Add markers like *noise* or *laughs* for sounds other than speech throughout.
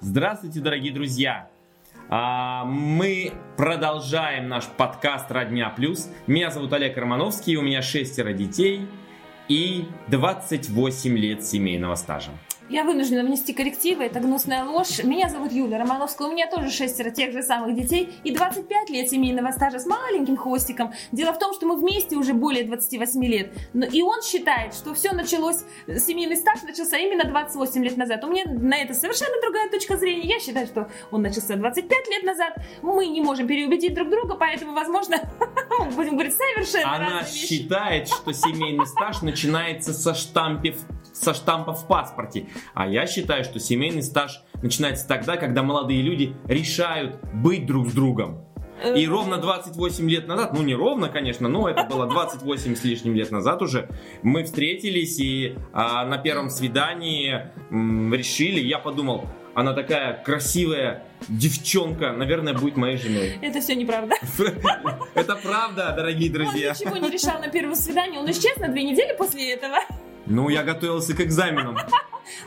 Здравствуйте, дорогие друзья! А, мы продолжаем наш подкаст «Родня плюс». Меня зовут Олег Романовский, у меня шестеро детей и 28 лет семейного стажа. Я вынуждена внести коррективы, это гнусная ложь. Меня зовут Юля Романовская, у меня тоже шестеро тех же самых детей и 25 лет семейного стажа с маленьким хвостиком. Дело в том, что мы вместе уже более 28 лет. И он считает, что все началось, семейный стаж начался именно 28 лет назад. У меня на это совершенно другая точка зрения. Я считаю, что он начался 25 лет назад. Мы не можем переубедить друг друга, поэтому, возможно, *laughs* будем говорить совершенно Она считает, что семейный стаж начинается со штампов, со штампа в паспорте. А я считаю, что семейный стаж начинается тогда, когда молодые люди решают быть друг с другом. И ровно 28 лет назад, ну не ровно, конечно, но это было 28 с лишним лет назад уже, мы встретились и а, на первом свидании м, решили, я подумал, она такая красивая девчонка, наверное, будет моей женой. Это все неправда. *laughs* Это правда, дорогие друзья. Он ничего не решал на первом свидании, он исчез на две недели после этого. Ну, я готовился к экзаменам.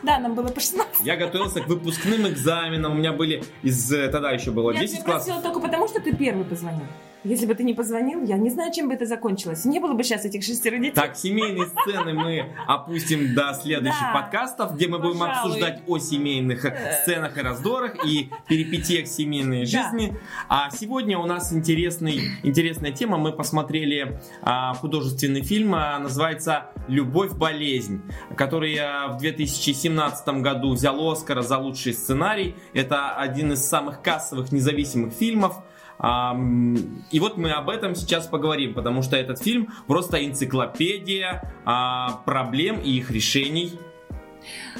Да, нам было по 16. Я готовился к выпускным экзаменам. У меня были из... э, Тогда еще было Я 10 тебя классов. просила только потому, что ты первый позвонил. Если бы ты не позвонил, я не знаю, чем бы это закончилось. Не было бы сейчас этих шестерых детей. Так, семейные сцены мы опустим до следующих Да. подкастов, где мы будем обсуждать о семейных э, сценах и раздорах и перипетиях семейной жизни. А сегодня у нас интересный, интересная тема. Мы посмотрели а, художественный фильм, а, называется «Любовь-болезнь», который а, в 2017 году взял Оскара за лучший сценарий. Это один из самых кассовых независимых фильмов. И вот мы об этом сейчас поговорим, потому что этот фильм просто энциклопедия а, проблем и их решений.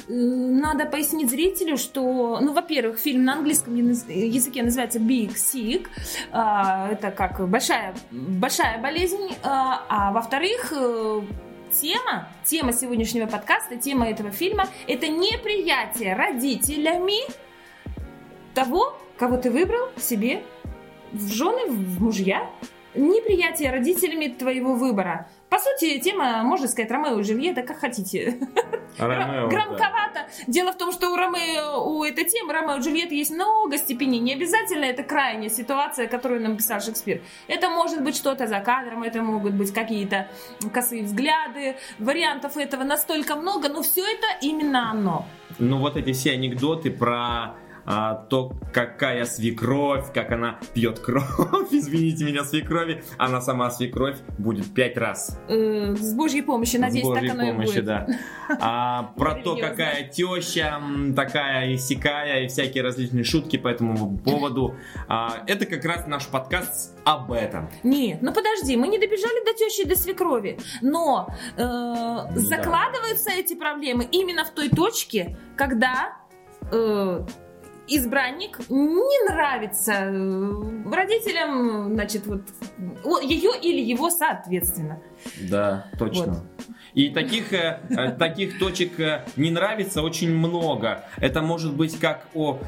Надо пояснить зрителю, что, ну, во-первых, фильм на английском яз- языке называется Big Sick, а, это как большая, большая болезнь, а а во-вторых, э, тема, тема сегодняшнего подкаста, тема этого фильма, это неприятие родителями того, кого ты выбрал себе в жены, в мужья, неприятие родителями твоего выбора. По сути, тема, можно сказать, Ромео и Джульетта, как хотите. Ромео, да. Громковато. Дело в том, что у Ромео, у этой темы Ромео и Джульетты есть много степеней. Не обязательно это крайняя ситуация, которую нам писал Шекспир. Это может быть что-то за кадром, это могут быть какие-то косые взгляды. Вариантов этого настолько много, но все это именно оно. Ну вот эти все анекдоты про а, то, какая свекровь, как она пьет кровь, *laughs* извините меня, свекрови, она сама свекровь будет пять раз. Э, с Божьей помощью, надеюсь, С Божьей так оно и будет. да. А, про то, какая теща, такая и сякая, и всякие различные шутки по этому поводу. А, это как раз наш подкаст об этом. Нет, ну подожди, мы не добежали до тещи и до свекрови. Но э, да. закладываются эти проблемы именно в той точке, когда э, избранник не нравится э, родителям, значит, вот ее или его соответственно. Да, точно. Вот. И таких, э, э, таких точек э, не нравится очень много. Это может быть как о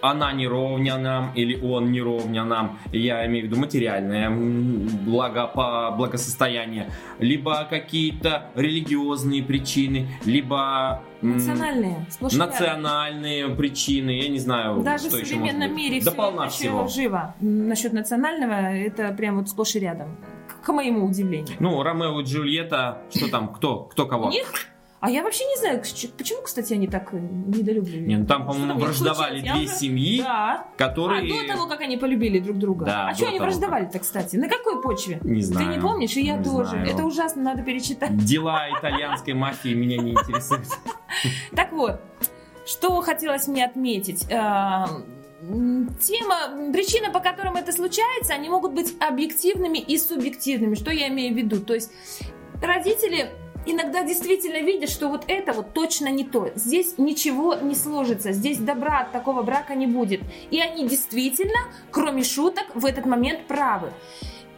она не ровня нам или он не ровня нам, я имею в виду материальное благо, по- благосостояние, либо какие-то религиозные причины, либо Национальные, рядом. национальные причины, я не знаю, Даже что в еще может современном быть. мире да все всего. еще живо. Насчет национального, это прям вот сплошь и рядом. К моему удивлению. Ну, Ромео и Джульетта, что там, кто, кто кого? У них? А я вообще не знаю, почему, кстати, они так э, недолюбливали. Не, ну там, по-моему, враждовали случилось? Я две уже- семьи, Да. которые... А до того, как они полюбили друг друга. Да, а что они враждовали-то, кстати? На какой почве? Не знаю. Ты не помнишь, и я Не тоже. знаю. Это ужасно, надо перечитать. Дела итальянской мафии меня не интересуют. Так вот, что хотелось мне отметить. Тема, причина, по которым это случается, они могут быть объективными и субъективными. Что я имею в виду? То есть родители иногда действительно видят, что вот это вот точно не то. Здесь ничего не сложится, здесь добра от такого брака не будет. И они действительно, кроме шуток, в этот момент правы.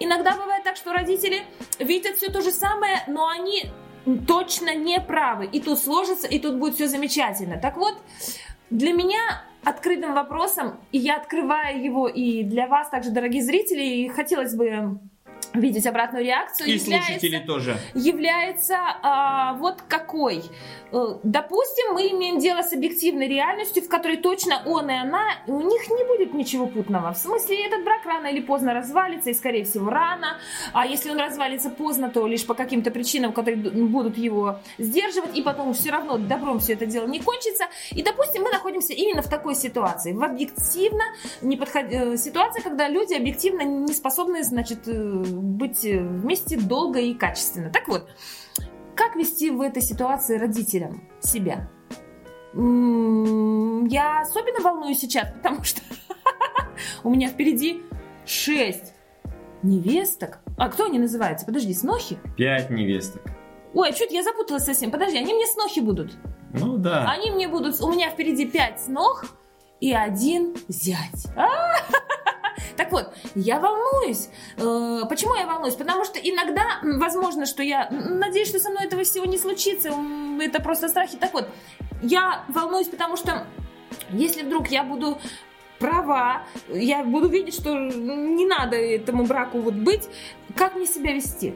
Иногда бывает так, что родители видят все то же самое, но они точно не правы. И тут сложится, и тут будет все замечательно. Так вот, для меня открытым вопросом, и я открываю его и для вас также, дорогие зрители, и хотелось бы видеть обратную реакцию. И слушатели тоже. Является а, вот какой. Э, допустим, мы имеем дело с объективной реальностью, в которой точно он и она, у них не будет ничего путного. В смысле, этот брак рано или поздно развалится, и, скорее всего, рано. А если он развалится поздно, то лишь по каким-то причинам, которые будут его сдерживать, и потом все равно добром все это дело не кончится. И, допустим, мы находимся именно в такой ситуации. В объективно не подход... Э, ситуация, когда люди объективно не способны, значит, э, быть э, вместе долго и качественно. Так вот, как вести в этой ситуации родителям себя? Я особенно волнуюсь сейчас, потому что *laughs* у меня впереди шесть невесток. А кто они называются? Подожди, снохи? Пять невесток. Ой, чуть я запуталась совсем. Подожди, они мне снохи будут. Ну да. Они мне будут... У меня впереди пять снох и один зять. Так вот, я волнуюсь. Э, почему я волнуюсь? Потому что иногда, возможно, что я надеюсь, что со мной этого всего не случится. Это просто страхи. Так вот, я волнуюсь, потому что если вдруг я буду права, я буду видеть, что не надо этому браку вот быть, как мне себя вести?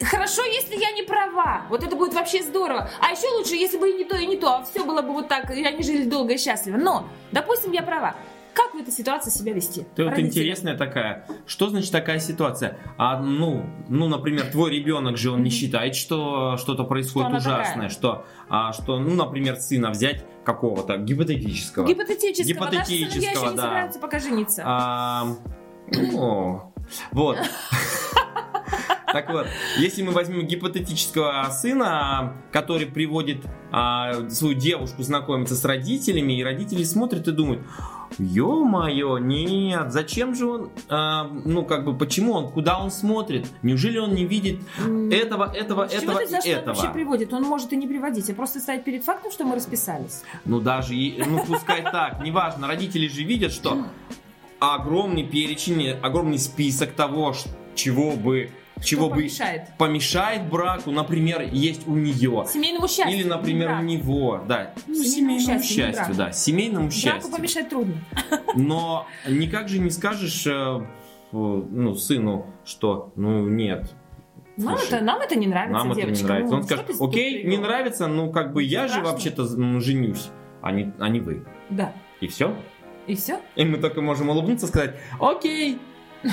Хорошо, если я не права. Вот это будет вообще здорово. А еще лучше, если бы и не то, и не то, а все было бы вот так, и они жили долго и счастливо. Но, допустим, я права. Как в этой ситуации себя вести? Ты вот интересная такая. Что значит такая ситуация? А, ну, ну, например, твой ребенок же, он не считает, что что-то происходит что ужасное, что, а, что, ну, например, сына взять какого-то гипотетического. Гипотетического. Гипотетического, да. не собираются пока жениться. А, ну, вот. Так вот, если мы возьмем гипотетического сына, который приводит а, свою девушку знакомиться с родителями, и родители смотрят и думают, Ё-моё, нет, зачем же он, а, ну как бы, почему он, куда он смотрит? Неужели он не видит этого, этого, С этого и что этого? Вообще приводит? Он может и не приводить, а просто стоять перед фактом, что мы расписались. Ну даже, ну пускай *laughs* так, неважно, родители же видят, что огромный перечень, огромный список того, чего бы чего Что бы помешает браку, например, есть у нее. Семейному счастью. Или, например, у него, да. Ну, семейному, семейному счастью, счастью да. Семейному счастью. Браку помешать трудно. *laughs* Но никак же не скажешь э, ну, сыну, что, ну, нет, нам это, нам это не нравится, Нам девочка. это не нравится. Он скажет, окей, не нравится, ну как бы я же вообще-то ну, женюсь, а не, а не вы. Да. И все? И все? И мы только можем улыбнуться и сказать, окей. *laughs*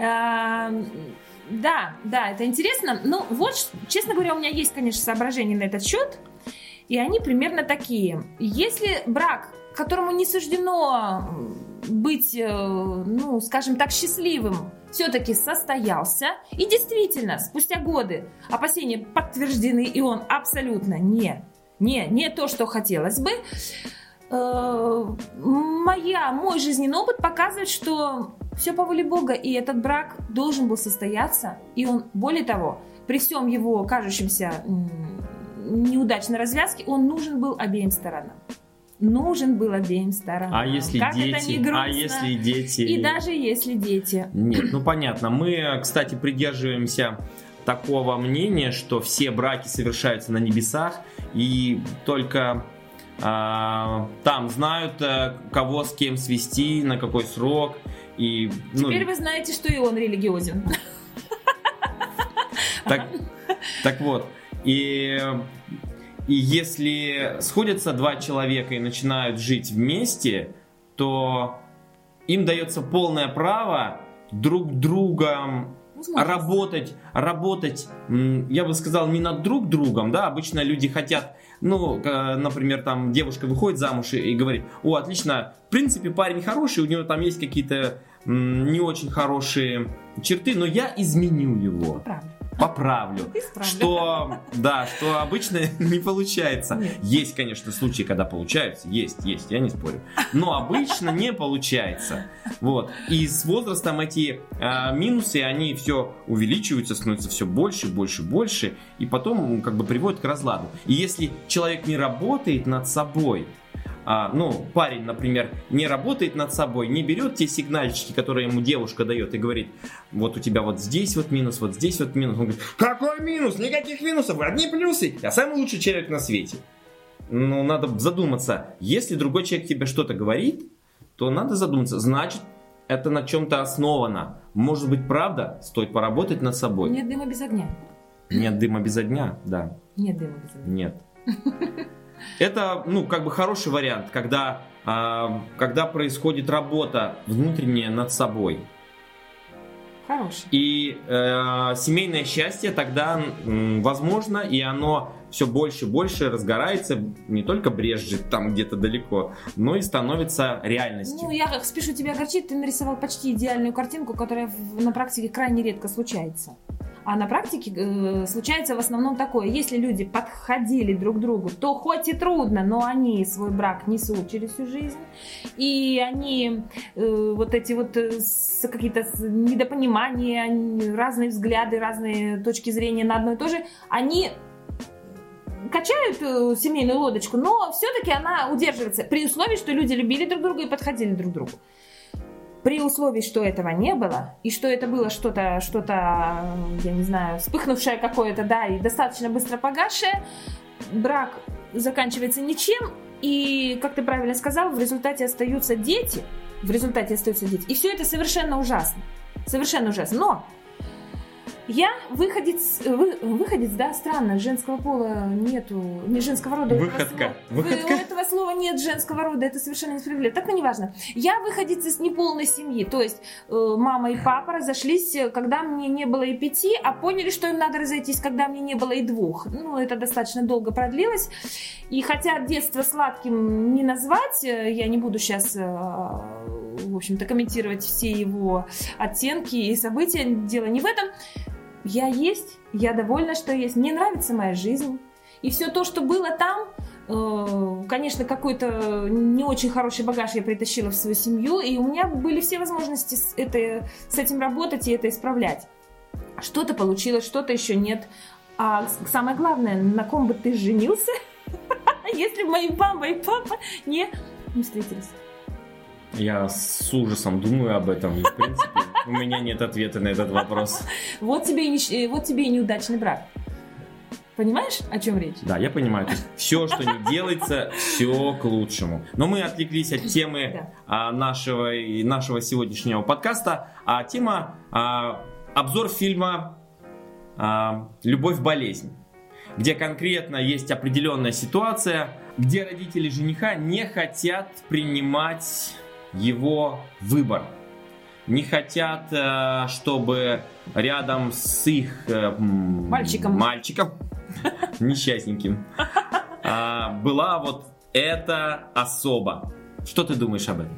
Эм, да, да, это интересно. Ну, вот, честно говоря, у меня есть, конечно, соображения на этот счет. И они примерно такие. Если брак, которому не суждено быть, э, ну, скажем так, счастливым, все-таки состоялся, и действительно, спустя годы опасения подтверждены, и он абсолютно не, не, не то, что хотелось бы, э, моя, мой жизненный опыт показывает, что все по воле Бога, и этот брак должен был состояться. И он, более того, при всем его кажущемся неудачной развязке, он нужен был обеим сторонам. Нужен был обеим сторонам. А если как дети? Это не грустно. А если дети? И даже если дети. Нет, ну понятно. Мы, кстати, придерживаемся такого мнения, что все браки совершаются на небесах, и только там знают, э, кого с кем свести, на какой срок. И, ну, Теперь вы знаете, что и он религиозен. Так, так вот, и, и если сходятся два человека и начинают жить вместе, то им дается полное право друг другом работать, работать, я бы сказал, не над друг другом, да, обычно люди хотят ну, например, там девушка выходит замуж и, говорит, о, отлично, в принципе, парень хороший, у него там есть какие-то не очень хорошие черты, но я изменю его. Поправлю. Что, да, что обычно *laughs* не получается. Нет. Есть, конечно, случаи, когда получается. Есть, есть, я не спорю. Но обычно не получается. Вот. И с возрастом эти э, минусы, они все увеличиваются, становятся все больше, больше, больше. И потом как бы приводят к разладу. И если человек не работает над собой, а, ну, парень, например, не работает над собой, не берет те сигнальчики, которые ему девушка дает, и говорит, вот у тебя вот здесь вот минус, вот здесь вот минус. Он говорит, какой минус? Никаких минусов, одни плюсы. Я самый лучший человек на свете. Ну, надо задуматься, если другой человек тебе что-то говорит, то надо задуматься, значит, это на чем-то основано. Может быть, правда, стоит поработать над собой. Нет дыма без огня. Нет дыма без огня, да. Нет дыма без огня. Нет. Это, ну, как бы хороший вариант, когда, а, когда происходит работа внутренняя над собой. Хороший. И э, семейное счастье тогда м, возможно, и оно все больше и больше разгорается, не только брежет там где-то далеко, но и становится реальностью. Ну, я как спешу тебя огорчить, ты нарисовал почти идеальную картинку, которая в- на практике крайне редко случается. А на практике э, случается в основном такое. Если люди подходили друг к другу, то хоть и трудно, но они свой брак несут через всю жизнь. И они э, вот эти вот э, какие-то недопонимания, они- разные взгляды, разные точки зрения на одно и то же, они качают э, семейную лодочку, но все-таки она удерживается при условии, что люди любили друг друга и подходили друг к другу. При условии, что этого не было, и что это было что-то, что-то, я не знаю, вспыхнувшее какое-то, да, и достаточно быстро погасшее, брак заканчивается ничем, и, как ты правильно сказал, в результате остаются дети, в результате остаются дети, и все это совершенно ужасно, совершенно ужасно. Но я выходец, вы- выходец, да, странно, женского пола нету, не женского рода. у этого Выходка. Выходка. Вы- У этого слова нет женского рода, это совершенно несправедливо. Так, ну, неважно. Я выходец из неполной семьи, то есть э, мама и папа разошлись, э, когда мне не было и пяти, а поняли, что им надо разойтись, когда мне не было и двух. Ну, это достаточно долго продлилось. И хотя детство сладким не назвать, э, я не буду сейчас, в общем-то, комментировать все его оттенки и события, дело не в этом. Я есть, я довольна, что есть. Мне нравится моя жизнь. И все то, что было там, э, конечно, какой-то не очень хороший багаж я притащила в свою семью, и у меня были все возможности с, это, с этим работать и это исправлять. Что-то получилось, что-то еще нет. А самое главное, на ком бы ты женился, *laughs* если бы мои мама и папа не встретились. Я с ужасом думаю об этом. и, В принципе, у меня нет ответа на этот вопрос. Вот тебе и, вот тебе и неудачный брак. Понимаешь, о чем речь? Да, я понимаю. То есть все, что не делается, все к лучшему. Но мы отвлеклись от темы Да. а, нашего, нашего сегодняшнего подкаста. А тема а, обзор фильма а, «Любовь-болезнь», где конкретно есть определенная ситуация, где родители жениха не хотят принимать его выбор. Не хотят, э, чтобы рядом с их э, Мальчиком. мальчиком *laughs* несчастненьким а, была вот эта особа. Что ты думаешь об этом?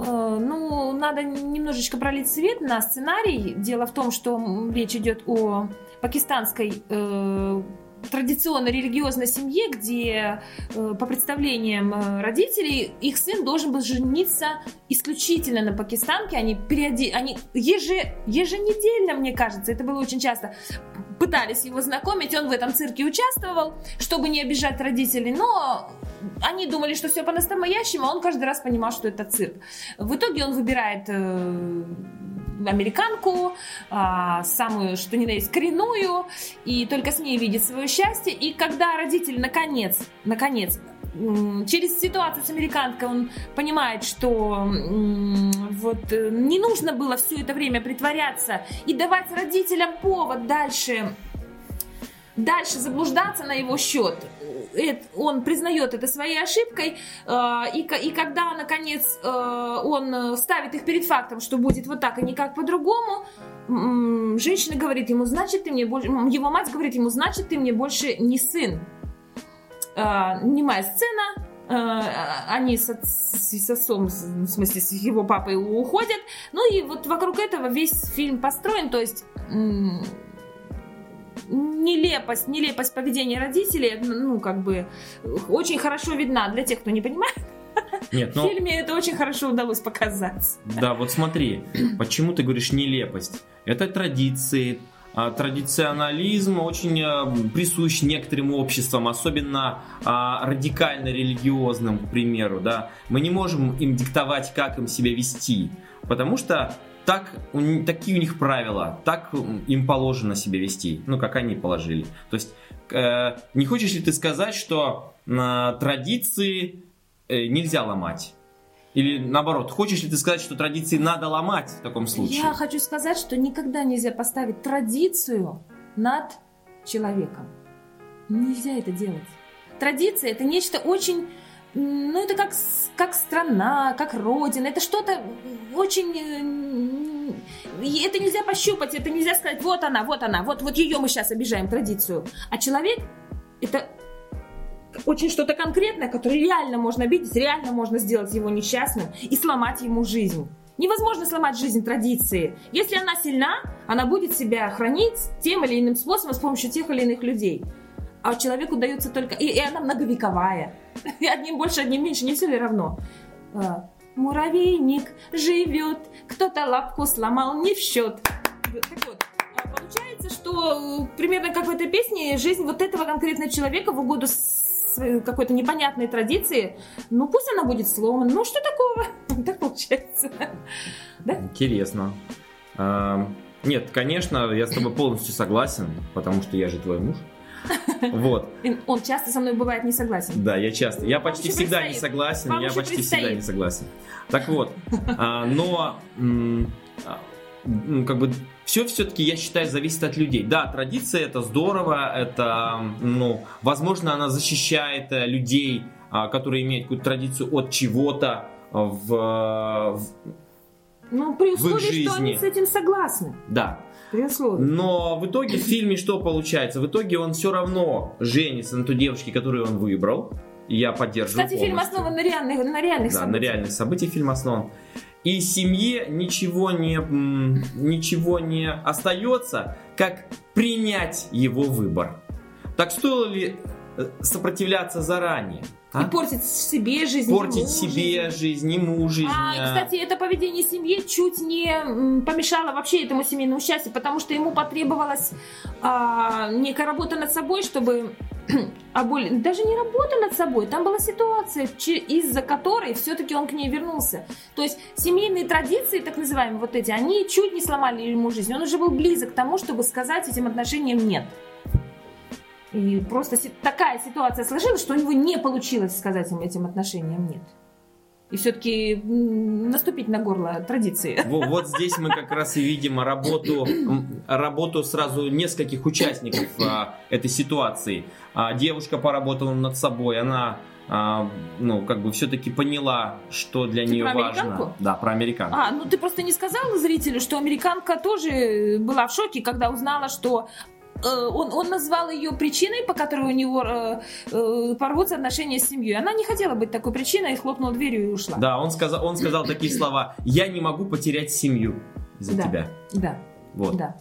Э, Ну, надо немножечко пролить свет на сценарий. Дело в том, что речь идет о пакистанской э, традиционно религиозной семье, где э, по представлениям э, родителей их сын должен был жениться исключительно на пакистанке. Они, периоди... они еже... еженедельно, мне кажется, это было очень часто, пытались его знакомить, он в этом цирке участвовал, чтобы не обижать родителей, но они думали, что все по-настоящему, а он каждый раз понимал, что это цирк. В итоге он выбирает э, американку, а, самую, что ни на есть, коренную, и только с ней видит свое счастье. И когда родитель наконец, наконец, через ситуацию с американкой он понимает, что вот э, не нужно было все это время притворяться и давать родителям повод дальше дальше заблуждаться на его счет. Он признает это своей ошибкой, э, и, и когда, наконец, э, он ставит их перед фактом, что будет вот так и никак по-другому, женщина говорит ему, значит, ты мне больше... Его мать говорит ему, значит, ты мне больше не сын. Э, Немая сцена, они с, с- отцом, с- в смысле, с его папой уходят. Ну и вот вокруг этого весь фильм построен, то есть нелепость, нелепость поведения родителей, ну, как бы, очень хорошо видна для тех, кто не понимает. Нет, В ну, фильме это очень хорошо удалось показать. да, вот смотри, почему ты говоришь нелепость? Это традиции, а, традиционализм очень а, присущ некоторым обществам, особенно а, радикально религиозным, к примеру, да. Мы не можем им диктовать, как им себя вести, потому что так, у такие у них правила, так им положено себя вести, ну, как они положили. То есть, э, не хочешь ли ты сказать, что э, традиции э, нельзя ломать? Или наоборот, хочешь ли ты сказать, что традиции надо ломать в таком случае? Я хочу сказать, что никогда нельзя поставить традицию над человеком. Нельзя это делать. Традиция это нечто очень ну, это как, как страна, как родина, это что-то очень... Э, это нельзя пощупать, это нельзя сказать, вот она, вот она, вот, вот ее мы сейчас обижаем, традицию. А человек, это очень что-то конкретное, которое реально можно обидеть, реально можно сделать его несчастным и сломать ему жизнь. Невозможно сломать жизнь традиции. Если она сильна, она будет себя хранить тем или иным способом с помощью тех или иных людей. А человеку дается только... И, и она многовековая. И *laughs* одним больше, одним меньше, не все ли равно? А, Муравейник живет, кто-то лапку сломал, не в счет. Так вот, а получается, что э, примерно как в этой песне, жизнь вот этого конкретного человека в угоду какой-то непонятной традиции, ну пусть она будет сломана, ну что такого? *laughs* Так получается. Да? Интересно. А, нет, конечно, я с тобой полностью согласен, потому что я же твой муж. *laughs* Вот. Он часто со мной бывает не согласен. Да, я часто. Я почти всегда не согласен. Я почти всегда не согласен. Так вот, а, но а, ну, как бы все все-таки, я считаю, зависит от людей. Да, традиция это здорово, это, ну, возможно, она защищает э, людей, а, которые имеют какую-то традицию от чего-то в, в ну, при условии, что они с этим согласны. Да. Но в итоге в фильме что получается? В итоге он все равно женится на той девушке, которую он выбрал. И я поддерживаю Кстати, полностью. фильм основан на реальных, на реальных да, событиях. на реальных событиях фильм основан. И семье ничего не, ничего не остается, как принять его выбор. Так стоило ли э, сопротивляться заранее? А? И портить себе жизнь. Портить себе жизнь, жизнь ему жизнь. А, кстати, это поведение семьи чуть не помешало вообще этому семейному счастью, потому что ему потребовалась а, некая работа над собой, чтобы *clears throat* а более, даже не работа над собой, там была ситуация, из-за которой все-таки он к ней вернулся. То есть семейные традиции, так называемые вот эти, они чуть не сломали ему жизнь. Он уже был близок к тому, чтобы сказать этим отношениям нет. И просто такая ситуация сложилась, что у него не получилось сказать им этим отношениям нет. И все-таки наступить на горло традиции. Вот, вот здесь мы как раз и видим работу, работу сразу нескольких участников а, этой ситуации. А, девушка поработала над собой, она а, ну, как бы все-таки поняла, что для ты нее про важно. Да, про американку. А, ну ты просто не сказала зрителю, что американка тоже была в шоке, когда узнала, что он, он назвал ее причиной, по которой у него э, э, порвутся отношения с семьей. Она не хотела быть такой причиной, и хлопнула дверью и ушла. Да, он сказал, он сказал такие *clears throat* слова: "Я не могу потерять семью из-за да, тебя". Да. Вот. Да.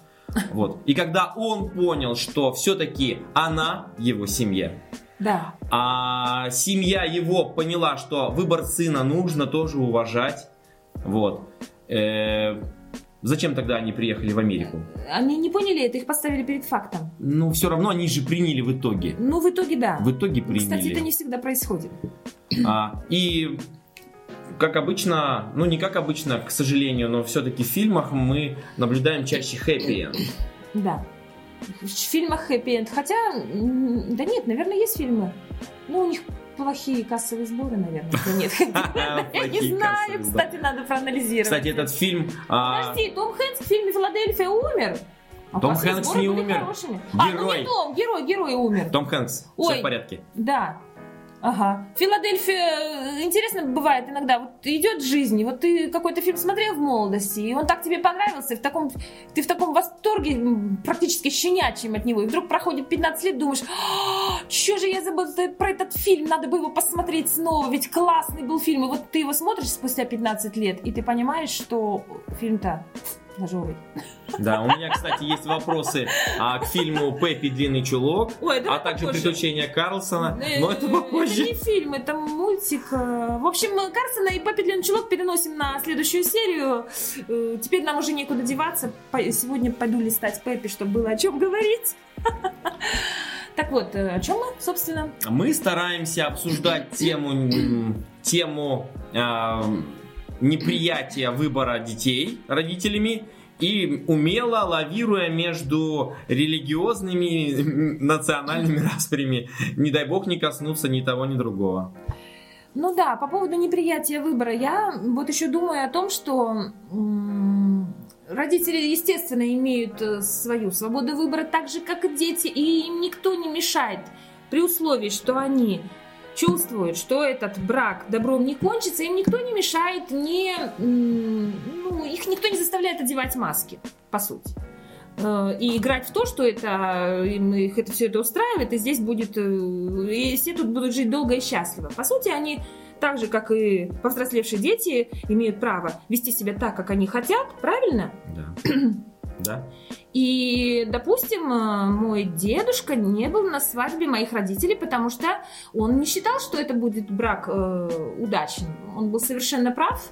Вот. И когда он понял, что все-таки она его семья, да. а семья его поняла, что выбор сына нужно тоже уважать, вот. Э, Зачем тогда они приехали в Америку? Они не поняли это, их поставили перед фактом. Ну, все равно они же приняли в итоге. Ну, в итоге да. В итоге приняли. Кстати, это не всегда происходит. А, и как обычно, ну не как обычно, к сожалению, но все-таки в фильмах мы наблюдаем чаще хэппи Да. В фильмах хэппи Хотя, да нет, наверное, есть фильмы. Ну, у них плохие кассовые сборы, наверное. Нет, *laughs* я не знаю, кстати, надо проанализировать. Кстати, этот фильм... А, Подожди, Том Хэнкс в фильме «Филадельфия» умер? А Том Хэнкс не умер. А, ну не Том, герой, герой умер. Том Хэнкс, все в порядке. Да, Ага. Филадельфия, э, интересно бывает иногда, вот идет жизнь, вот ты какой-то фильм смотрел в молодости, и он так тебе понравился, в таком, ты в таком восторге, практически щенячьем от него, и вдруг проходит 15 лет, думаешь, «А, что же я забыл про этот фильм, надо бы его посмотреть снова, ведь классный был фильм, и вот ты его смотришь спустя 15 лет, и ты понимаешь, что фильм-то ножовый. Да, у меня, кстати, есть вопросы а, к фильму «Пеппи. Длинный чулок», Ой, а также попозже. «Приключения Карлсона», э, но это попозже. Это не фильм, это мультик. В общем, Карлсона и «Пеппи. Длинный чулок» переносим на следующую серию. Э, теперь нам уже некуда деваться. Сегодня пойду листать Пеппи, чтобы было о чем говорить. *laughs* Так вот, э, о чем мы, собственно? Мы стараемся обсуждать *clears throat* тему, тему э, неприятия выбора детей родителями и умело лавируя между религиозными национальными *laughs* распрями. Не дай бог не коснуться ни того, ни другого. Ну да, по поводу неприятия выбора, я вот еще думаю о том, что родители, естественно, имеют э, свою свободу выбора, так же, как и дети, и им никто не мешает, при условии, что они чувствуют, что этот брак добром не кончится, им никто не мешает, не, ну, их никто не заставляет одевать маски, по сути. Э, и играть в то, что это, их это все это устраивает, и здесь будет, э, и все тут будут жить долго и счастливо. По сути, они так же, как и повзрослевшие дети, имеют право вести себя так, как они хотят, правильно? Да. *clears throat* Да. И, допустим, э, мой дедушка не был на свадьбе моих родителей, потому что он не считал, что это будет брак э, удачным. Он был совершенно прав.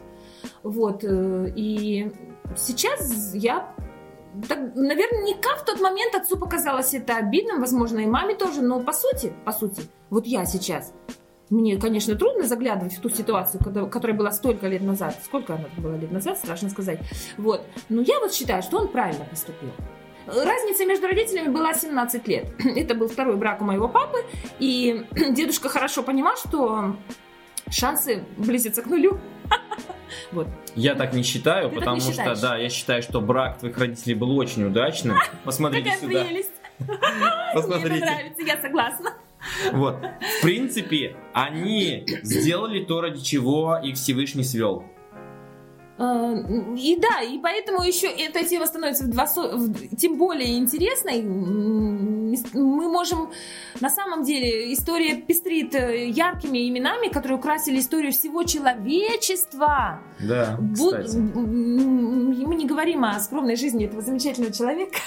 Вот. Э, и сейчас я так, наверняка в тот момент отцу показалось это обидным, возможно, и маме тоже, но по сути, по сути, вот я сейчас, мне, конечно, трудно заглядывать в ту ситуацию, которая была столько лет назад. Сколько она была лет назад, страшно сказать. Вот. Но я вот считаю, что он правильно поступил. Разница между родителями была 17 лет. *clears throat* Это был второй брак у моего папы, и *clears throat* дедушка хорошо понимал, что шансы близятся к нулю. *laughs* Вот. Я так не считаю, Ты потому что, да, я считаю, что брак твоих родителей был очень удачным. *laughs* Посмотрите сюда. *laughs* Посмотрите. Мне нравится, я согласна. Вот. В принципе, они сделали то, ради чего их Всевышний свел. А, и да, и поэтому еще эта тема становится в два, в, тем более интересной. Мы можем, на самом деле, история пестрит э, яркими именами, которые украсили историю всего человечества. Да, кстати. Мы не говорим о скромной жизни этого замечательного человека.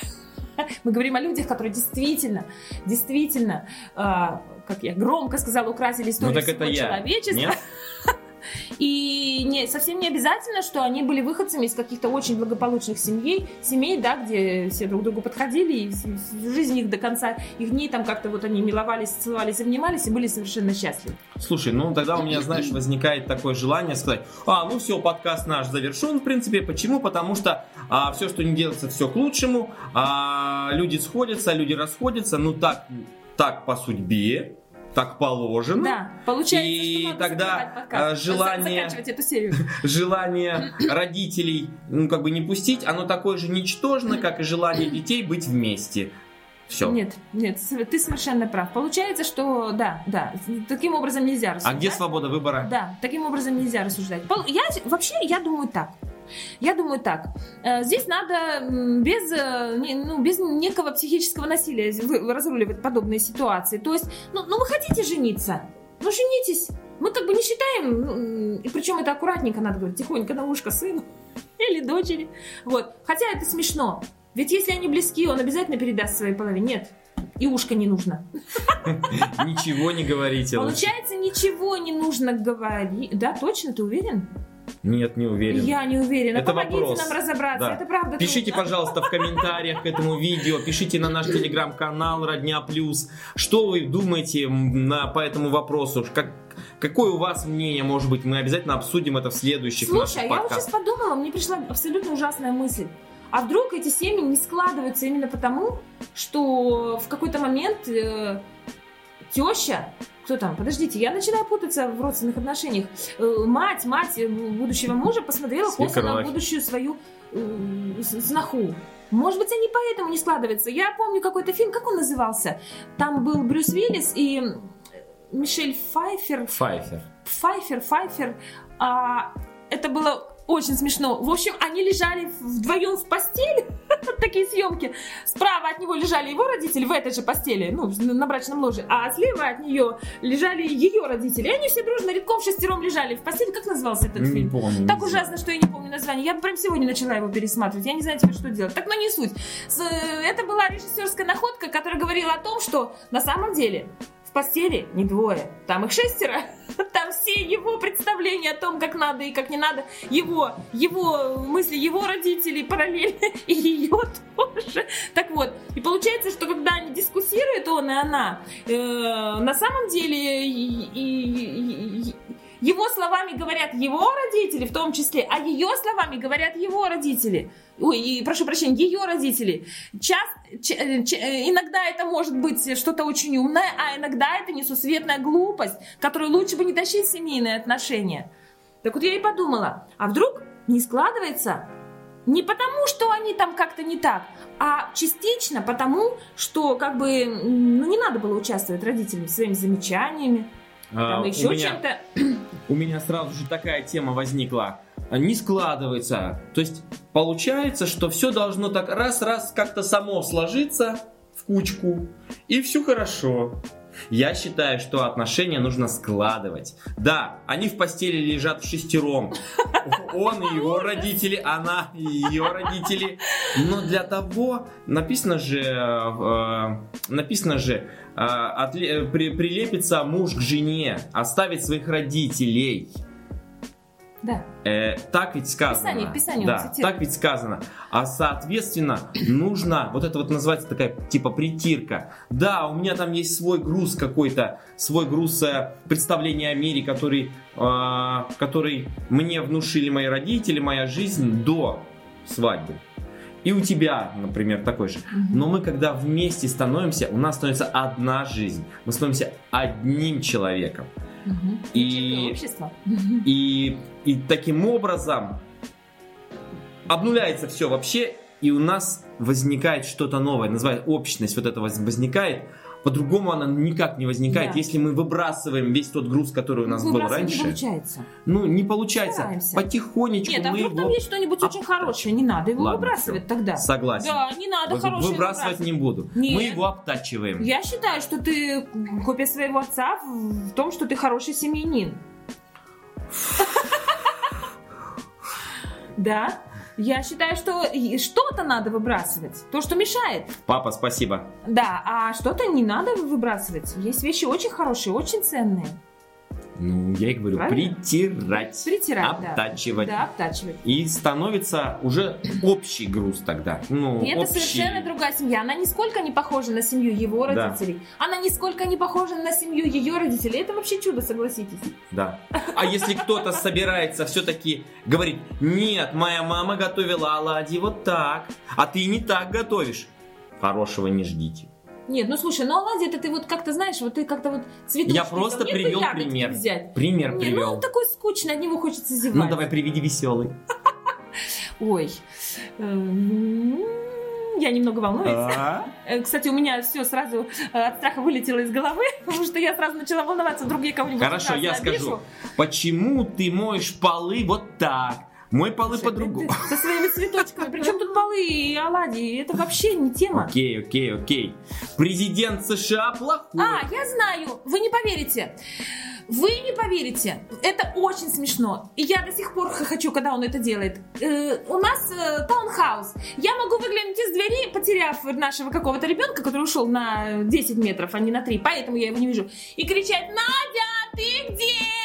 *laughs* Мы говорим о людях, которые действительно, действительно, э, как я громко сказала, украсили историю ну, всего человечества. Нет? И не, совсем не обязательно, что они были выходцами из каких-то очень благополучных семей, семей, да, где все друг другу подходили, и в жизни их до конца их дней там как-то вот они миловались, целовались, обнимались и были совершенно счастливы. Слушай, ну тогда у меня, знаешь, возникает такое желание сказать, а, ну все, подкаст наш завершен, в принципе. Почему? Потому что а, все, что не делается, все к лучшему. А, люди сходятся, люди расходятся, ну так, так по судьбе так положено. Да, получается, и что тогда э, желание, эту серию. желание родителей, ну как бы не пустить, оно такое же ничтожно, как и желание детей быть вместе. Все. Нет, нет, ты совершенно прав. Получается, что да, да, таким образом нельзя рассуждать. А где свобода выбора? Да, таким образом нельзя рассуждать. Я вообще, я думаю так. Я думаю так. Э, здесь надо без, э, ну, без некого психического насилия разруливать подобные ситуации. То есть, ну, ну вы хотите жениться? Ну, женитесь. Мы как бы не считаем, ну, и причем это аккуратненько надо говорить, тихонько на ушко сыну *laughs* или дочери. Вот. Хотя это смешно. Ведь если они близки, он обязательно передаст своей половине. Нет, и ушко не нужно. *laughs* Ничего не говорите. Получается, ничего не нужно говорить. Да, точно, ты уверен? Нет, не уверен. Я не уверена. Это Помогите вопрос. нам разобраться. Да. Это правда. Пишите, трудно. пожалуйста, в комментариях к этому видео. Пишите на наш телеграм-канал Родня Плюс. Что вы думаете на, по этому вопросу? Как, Какое у вас мнение, может быть, мы обязательно обсудим это в следующих Слушай, наших я вот сейчас подумала, мне пришла абсолютно ужасная мысль. А вдруг эти семьи не складываются именно потому, что в какой-то момент э, теща кто там? Подождите, я начинаю путаться в родственных отношениях. Э, мать, мать будущего мужа посмотрела косо на будущую свою э, знаху. Может быть, они поэтому не складываются. Я помню какой-то фильм, как он назывался? Там был Брюс Уиллис и Мишель Файфер. Файфер. Файфер, Файфер. А, это было очень смешно. В общем, они лежали вдвоем в постели. *laughs* Такие съемки. Справа от него лежали его родители в этой же постели, ну, на брачном ложе. А слева от нее лежали ее родители. И они все дружно редком шестером лежали в постели. Как назывался этот не фильм? Помню, так ужасно, что я не помню название. Я прям сегодня начала его пересматривать. Я не знаю теперь, что делать. Так, но не суть. Это была режиссерская находка, которая говорила о том, что на самом деле в постели не двое, там их шестеро. *laughs* Там все его представления о том, как надо и как не надо. Его, его мысли, его родителей параллельно *laughs* и ее тоже. Так вот, и получается, что когда они дискуссируют, он и она, э, на самом деле и, и, и, Его словами говорят его родители, в том числе, а ее словами говорят его родители. Ой, прошу прощения, ее родители. Час, ч, э, э, иногда это может быть что-то очень умное, а иногда это несусветная глупость, которую лучше бы не тащить в семейные отношения. Так вот я и подумала, а вдруг не складывается не потому, что они там как-то не так, а частично потому, что как бы ну, не надо было участвовать родителям своими замечаниями, там А, еще у меня- чем-то. *clears throat* У меня сразу же такая тема возникла. Не складывается. То есть получается, что все должно так раз-раз как-то само сложиться в кучку, и все хорошо. Я считаю, что отношения нужно складывать. Да, они в постели лежат в шестером. Он и его родители, она и ее родители. Но для того написано же, э, написано же, э, отле- при- прилепится муж к жене, оставить своих родителей. Да. Э, так ведь сказано. Писание, Писание да, так ведь сказано. А соответственно, нужно, вот это вот называется такая типа притирка. Да, у меня там есть свой груз какой-то, свой груз э, представления о мире, который, э, который мне внушили мои родители, моя жизнь до свадьбы. И у тебя, например, такой же. Но мы, когда вместе становимся, у нас становится одна жизнь. Мы становимся одним человеком. И-. И, и таким образом обнуляется все вообще, и у нас возникает что-то новое, называется общность, вот это воз- возникает. По-другому она никак не возникает, Да. если мы выбрасываем весь тот груз, который у нас был раньше. не получается. Ну, не получается. Стараемся. Потихонечку Нет, а мы вдруг там его... есть что-нибудь очень хорошее, не надо его Ладно, выбрасывать всё. тогда. Согласен. Да, не надо Вы- хорошее Выбрасывать не буду. Нет. Мы его обтачиваем. Я считаю, что ты копия своего отца в в том, что ты хороший семьянин. Да? Я считаю, что что-то надо выбрасывать, то, что мешает. Папа, спасибо. Да, а что-то не надо выбрасывать. Есть вещи очень хорошие, очень ценные. Ну, я и говорю, Правильно? притирать, Притирать, да. обтачивать. Да, обтачивать. И становится уже общий груз тогда. Ну, И это общий. совершенно другая семья. Она нисколько не похожа на семью его Да. родителей. Она нисколько не похожа на семью ее родителей. Это вообще чудо, согласитесь. Да. А если кто-то собирается все-таки говорить, нет, моя мама готовила оладьи вот так, а ты не так готовишь, хорошего не ждите. Нет, ну слушай, ну оладьи это ты вот как-то знаешь, вот ты как-то вот цветочки. Я просто там, привел пример. Взять. Пример Не, привел. ну он такой скучный, от него хочется зевать. Ну давай приведи веселый. *laughs* Ой. Эм, Я немного волнуюсь. А? Э, Кстати, у меня все сразу э, от страха вылетело из головы, *laughs* потому что я сразу начала волноваться, вдруг я кого-нибудь Хорошо, я обижу. скажу. Почему ты моешь полы вот так? Мой полы по-другому. Со своими цветочками. Причем тут полы и оладьи? Это вообще не тема. Окей, окей, окей. Президент США плохой. А, я знаю, вы не поверите. Вы не поверите. Это очень смешно. И я до сих пор хохочу, когда он это делает. Э, у нас э, таунхаус. Я могу выглянуть из двери, потеряв нашего какого-то ребенка, который ушел на 10 метров, а не на 3, поэтому я его не вижу. И кричать, Надя, ты где?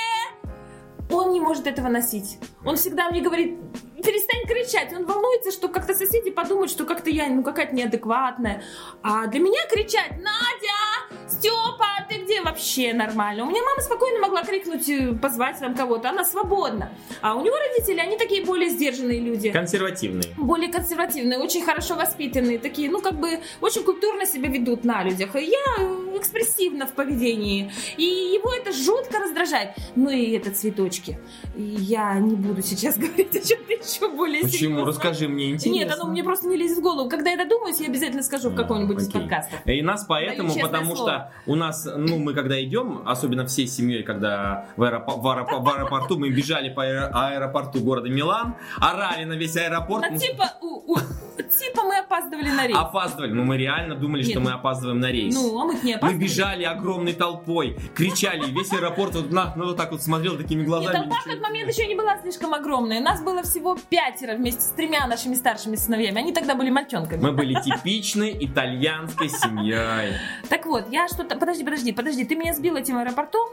Он не может этого носить. Он всегда мне говорит, перестань кричать. Он волнуется, что как-то соседи подумают, что как-то я ну какая-то неадекватная. А для меня кричать, Надя, Степа, ты где вообще нормально? У меня мама спокойно могла крикнуть, э, позвать там кого-то, она свободна. А у него родители, они такие более сдержанные люди. Консервативный. Более консервативные, очень хорошо воспитанные, такие, ну, как бы, очень культурно себя ведут на людях. И я э, экспрессивна в поведении. И его это жутко раздражает. Ну и это цветочки. И я не буду сейчас *laughs* говорить о чем-то еще более Почему? серьезном. Расскажи мне, интересно. Нет, оно мне просто не лезет в голову. Когда я додумаюсь, я обязательно скажу в каком-нибудь из подкастов. И нас поэтому, потому слово. что у нас, ну, мы когда идем, особенно всей семьей, когда в, аэропо- в аэропо- в аэропорту, мы бежали по аэ- аэропорту города Милан, орали на весь аэропорт, Ну, мы типа, у- у- типа мы опаздывали на рейс. опаздывали. Ну, мы реально думали, Нет, что мы опаздываем на рейс. Ну, а мы не мы опаздывали. бежали огромной толпой, кричали, и весь аэропорт вот, на, ну, вот так вот смотрел такими глазами. толпа в тот момент еще не была слишком огромная. Нас было всего пятеро вместе с тремя нашими старшими сыновьями. Они тогда были мальчонками. Мы были типичной итальянской семьей. Так вот, я что-то... Подожди, подожди, подожди. Ты меня сбил этим аэропортом.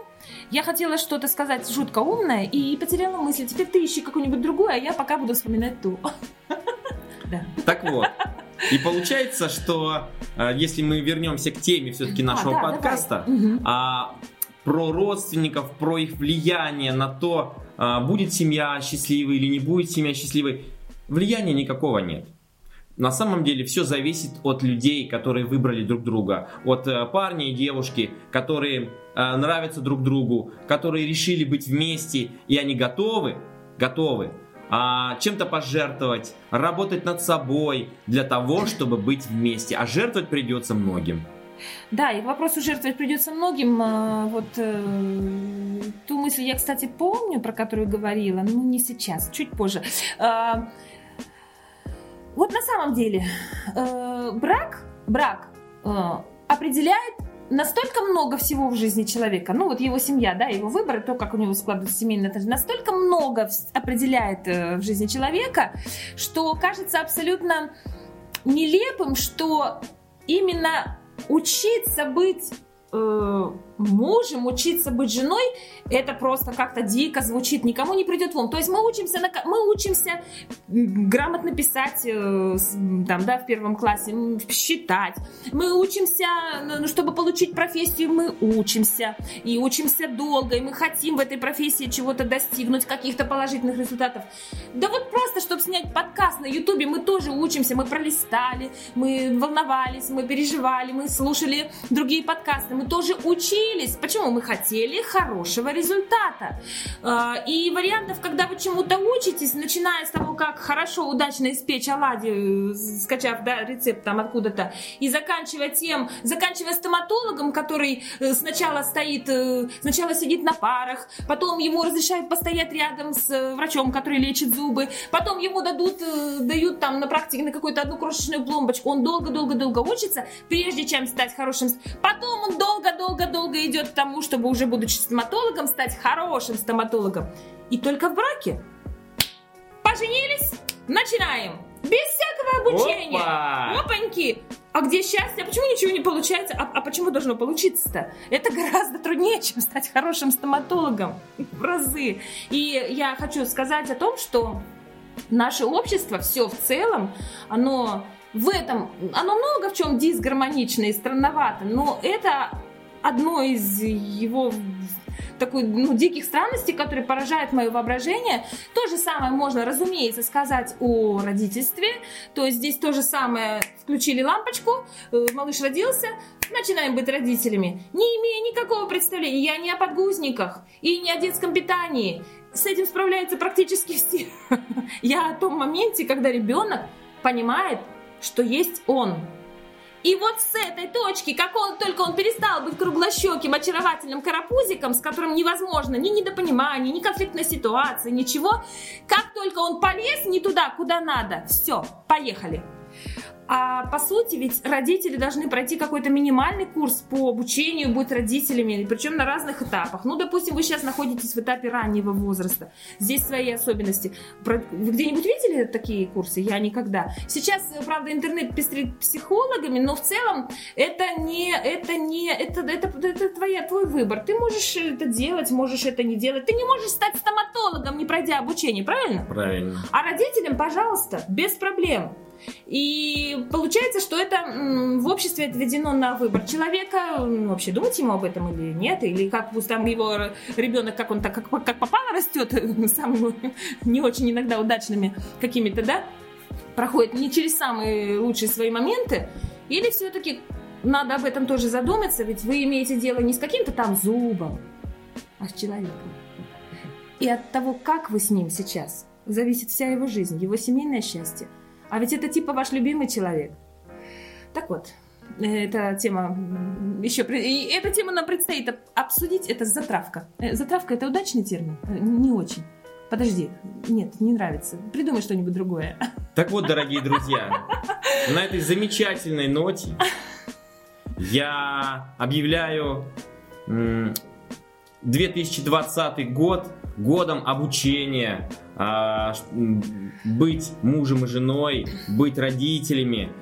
Я хотела что-то сказать жутко умное и потеряла мысль. Теперь ты ищи какую-нибудь другую, а я пока буду вспоминать ту. *laughs* Да. Так вот. И получается, что э, если мы вернемся к теме все-таки нашего А, да, подкаста, давай. А про родственников, про их влияние на то, а, будет семья счастливой или не будет семья счастливой. Влияния никакого нет. На самом деле все зависит от людей, которые выбрали друг друга, от э, парня и девушки, которые э, нравятся друг другу, которые решили быть вместе, и они готовы, готовы а, чем-то пожертвовать, работать над собой для того, чтобы быть вместе. А жертвовать придется многим. Да, и к вопросу жертвовать придется многим. Э, вот э, ту мысль я, кстати, помню, про которую говорила, но не сейчас, чуть позже. Э, вот на самом деле э, брак, брак э, определяет настолько много всего в жизни человека, ну вот его семья, да, его выборы, то, как у него складывается семейная настолько много определяет э, в жизни человека, что кажется абсолютно нелепым, что именно учиться быть э, мужем, учиться быть женой, это просто как-то дико звучит, никому не придет в ум. То есть мы учимся, на, мы учимся грамотно писать, э, там, да, в первом классе, считать. Мы учимся, ну, чтобы получить профессию, мы учимся. И учимся долго, и мы хотим в этой профессии чего-то достигнуть, каких-то положительных результатов. Да вот просто, чтобы снять подкаст на ютубе, мы тоже учимся, мы пролистали, мы волновались, мы переживали, мы слушали другие подкасты, мы тоже учились учились. Почему? Мы хотели хорошего результата. А, и вариантов, когда вы чему-то учитесь, начиная с того, как хорошо, удачно испечь оладьи, скачав да, рецепт там откуда-то, и заканчивая тем, заканчивая стоматологом, который э, сначала стоит, э, сначала сидит на парах, потом ему разрешают постоять рядом с э, врачом, который лечит зубы, потом ему дадут, дают там на практике на какую-то одну крошечную пломбочку, он долго-долго-долго учится, прежде чем стать хорошим, потом он долго-долго-долго идет к тому, чтобы уже будучи стоматологом, стать хорошим стоматологом. И только в браке. Поженились, начинаем. Без всякого обучения. Опа! Опаньки! А где счастье? А почему ничего не получается? А, а почему должно получиться-то? Это гораздо труднее, чем стать хорошим стоматологом. В разы. И я хочу сказать о том, что наше общество, все в целом, оно в этом, оно много в чем дисгармонично и странновато, но это одно из его такой, ну, диких странностей, которые поражают мое воображение. То же самое можно, разумеется, сказать о родительстве. То есть здесь то же самое, включили лампочку, э, малыш родился, начинаем быть родителями, не имея никакого представления. Я не о подгузниках и не о детском питании. С этим справляются практически все. *laughs* Я о том моменте, когда ребенок понимает, что есть он, и вот с этой точки, как он только он перестал быть круглощеким, очаровательным карапузиком, с которым невозможно ни недопонимание, ни конфликтной ситуации, ничего, как только он полез не туда, куда надо, все, поехали. А по сути, ведь родители должны пройти какой-то минимальный курс по обучению, быть родителями, причем на разных этапах. Ну, допустим, вы сейчас находитесь в этапе раннего возраста. Здесь свои особенности. Вы где-нибудь видели такие курсы? Я никогда. Сейчас, правда, интернет пестрит психологами, но в целом это не, это не, это, это, это твоя, твой выбор. Ты можешь это делать, можешь это не делать. Ты не можешь стать стоматологом, не пройдя обучение, правильно? Правильно. А родителям, пожалуйста, без проблем. И получается, что это в обществе отведено на выбор человека, вообще думать ему об этом или нет, или как пусть там его ребенок, как он так, как, как попало растет, *laughs* самыми не очень иногда удачными какими-то, да, проходит не через самые лучшие свои моменты, или все-таки надо об этом тоже задуматься, ведь вы имеете дело не с каким-то там зубом, а с человеком. И от того, как вы с ним сейчас, зависит вся его жизнь, его семейное счастье – а ведь это типа ваш любимый человек. Так вот, эта тема еще... И эта тема нам предстоит обсудить. Это затравка. Э, затравка – это удачный термин? Э, не очень. Подожди, нет, не нравится. Придумай что-нибудь другое. Так вот, дорогие друзья, на этой замечательной ноте я объявляю 2020 год годом обучения, а, быть мужем и женой, быть родителями,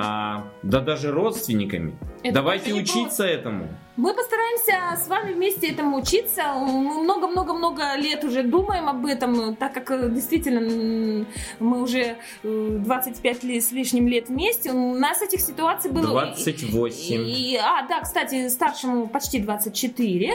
а, да даже родственниками. Это Давайте учиться этому. Мы постараемся с вами вместе этому учиться. Мы много-много-много лет уже думаем об этом, так как э, действительно мы уже э, 25 ли- с лишним лет вместе. У нас этих ситуаций было... 28. И, а, да, кстати, старшему почти 24.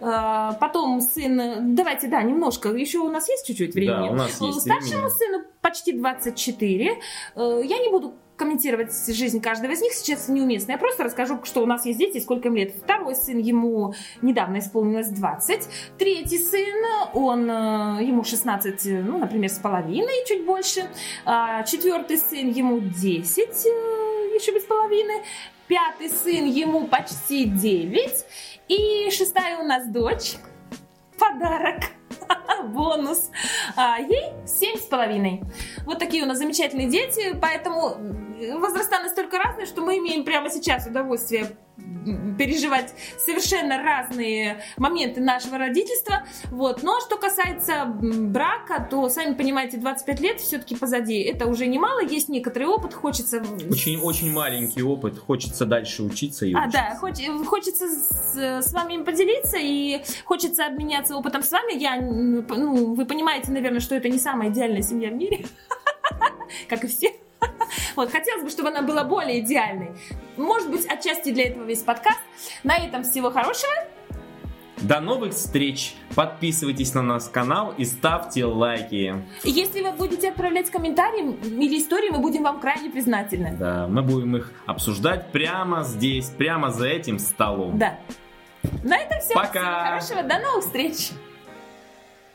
Э, Потом сын... Давайте, да, немножко. Еще у нас есть чуть-чуть времени? Да, у нас есть Старшему времени. сыну почти 24. Э, Я не буду комментировать жизнь каждого из них, сейчас неуместно. Я просто расскажу, что у нас есть дети, сколько им лет. Второй сын, ему недавно исполнилось 20. Третий сын, он, э, ему 16, э, ну, например, с половиной, чуть больше. А, Четвертый сын, ему 10, э, еще без половины. Пятый сын, ему почти 9. И шестая у нас дочь. Подарок. *laughs* Бонус. А, ей семь с половиной. Вот такие у нас замечательные дети, поэтому возраста настолько разные, что мы имеем прямо сейчас удовольствие переживать совершенно разные моменты нашего родительства. Вот. Но что касается брака, то, сами понимаете, 25 лет все-таки позади. Это уже немало, есть некоторый опыт, хочется... м, Очень, очень маленький опыт. Хочется дальше учиться и а, учиться. да, хоч- хочется с, с вами им поделиться и хочется обменяться опытом с вами. Я, ну, вы понимаете, наверное, что это не самая идеальная семья в мире, *laughs* как и все. *laughs* Вот, хотелось бы, чтобы она была более идеальной. Может быть, отчасти для этого весь подкаст. На этом всего хорошего. До новых встреч! Подписывайтесь на наш канал и ставьте лайки. Если вы будете отправлять комментарии или истории, мы будем вам крайне признательны. Да, мы будем их обсуждать прямо здесь, прямо за этим столом. Да. На этом все. Пока. Всего хорошего. До новых встреч.